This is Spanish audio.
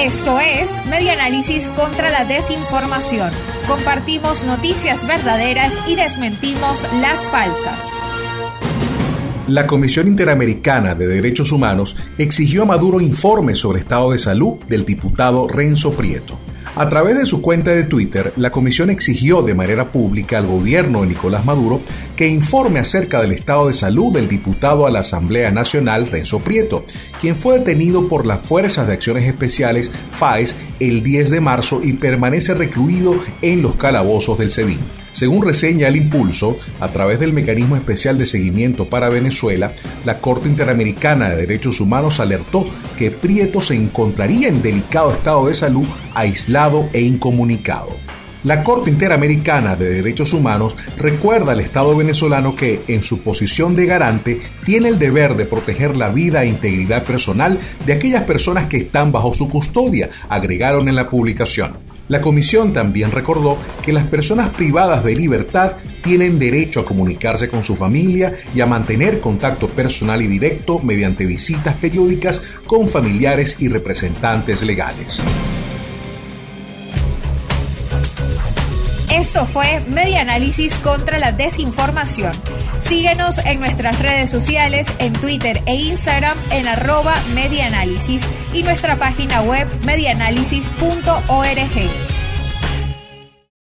Esto es Media Análisis contra la Desinformación. Compartimos noticias verdaderas y desmentimos las falsas. La Comisión Interamericana de Derechos Humanos exigió a Maduro informes sobre estado de salud del diputado Renzo Prieto. A través de su cuenta de Twitter, la comisión exigió de manera pública al gobierno de Nicolás Maduro que informe acerca del estado de salud del diputado a la Asamblea Nacional Renzo Prieto, quien fue detenido por las Fuerzas de Acciones Especiales FAES el 10 de marzo y permanece recluido en los calabozos del SEBIN. Según reseña el Impulso, a través del Mecanismo Especial de Seguimiento para Venezuela, la Corte Interamericana de Derechos Humanos alertó que Prieto se encontraría en delicado estado de salud, aislado e incomunicado. La Corte Interamericana de Derechos Humanos recuerda al Estado venezolano que, en su posición de garante, tiene el deber de proteger la vida e integridad personal de aquellas personas que están bajo su custodia, agregaron en la publicación. La comisión también recordó que las personas privadas de libertad tienen derecho a comunicarse con su familia y a mantener contacto personal y directo mediante visitas periódicas con familiares y representantes legales. Esto fue Media Análisis contra la Desinformación. Síguenos en nuestras redes sociales, en Twitter e Instagram en arroba medianálisis y nuestra página web medianálisis.org.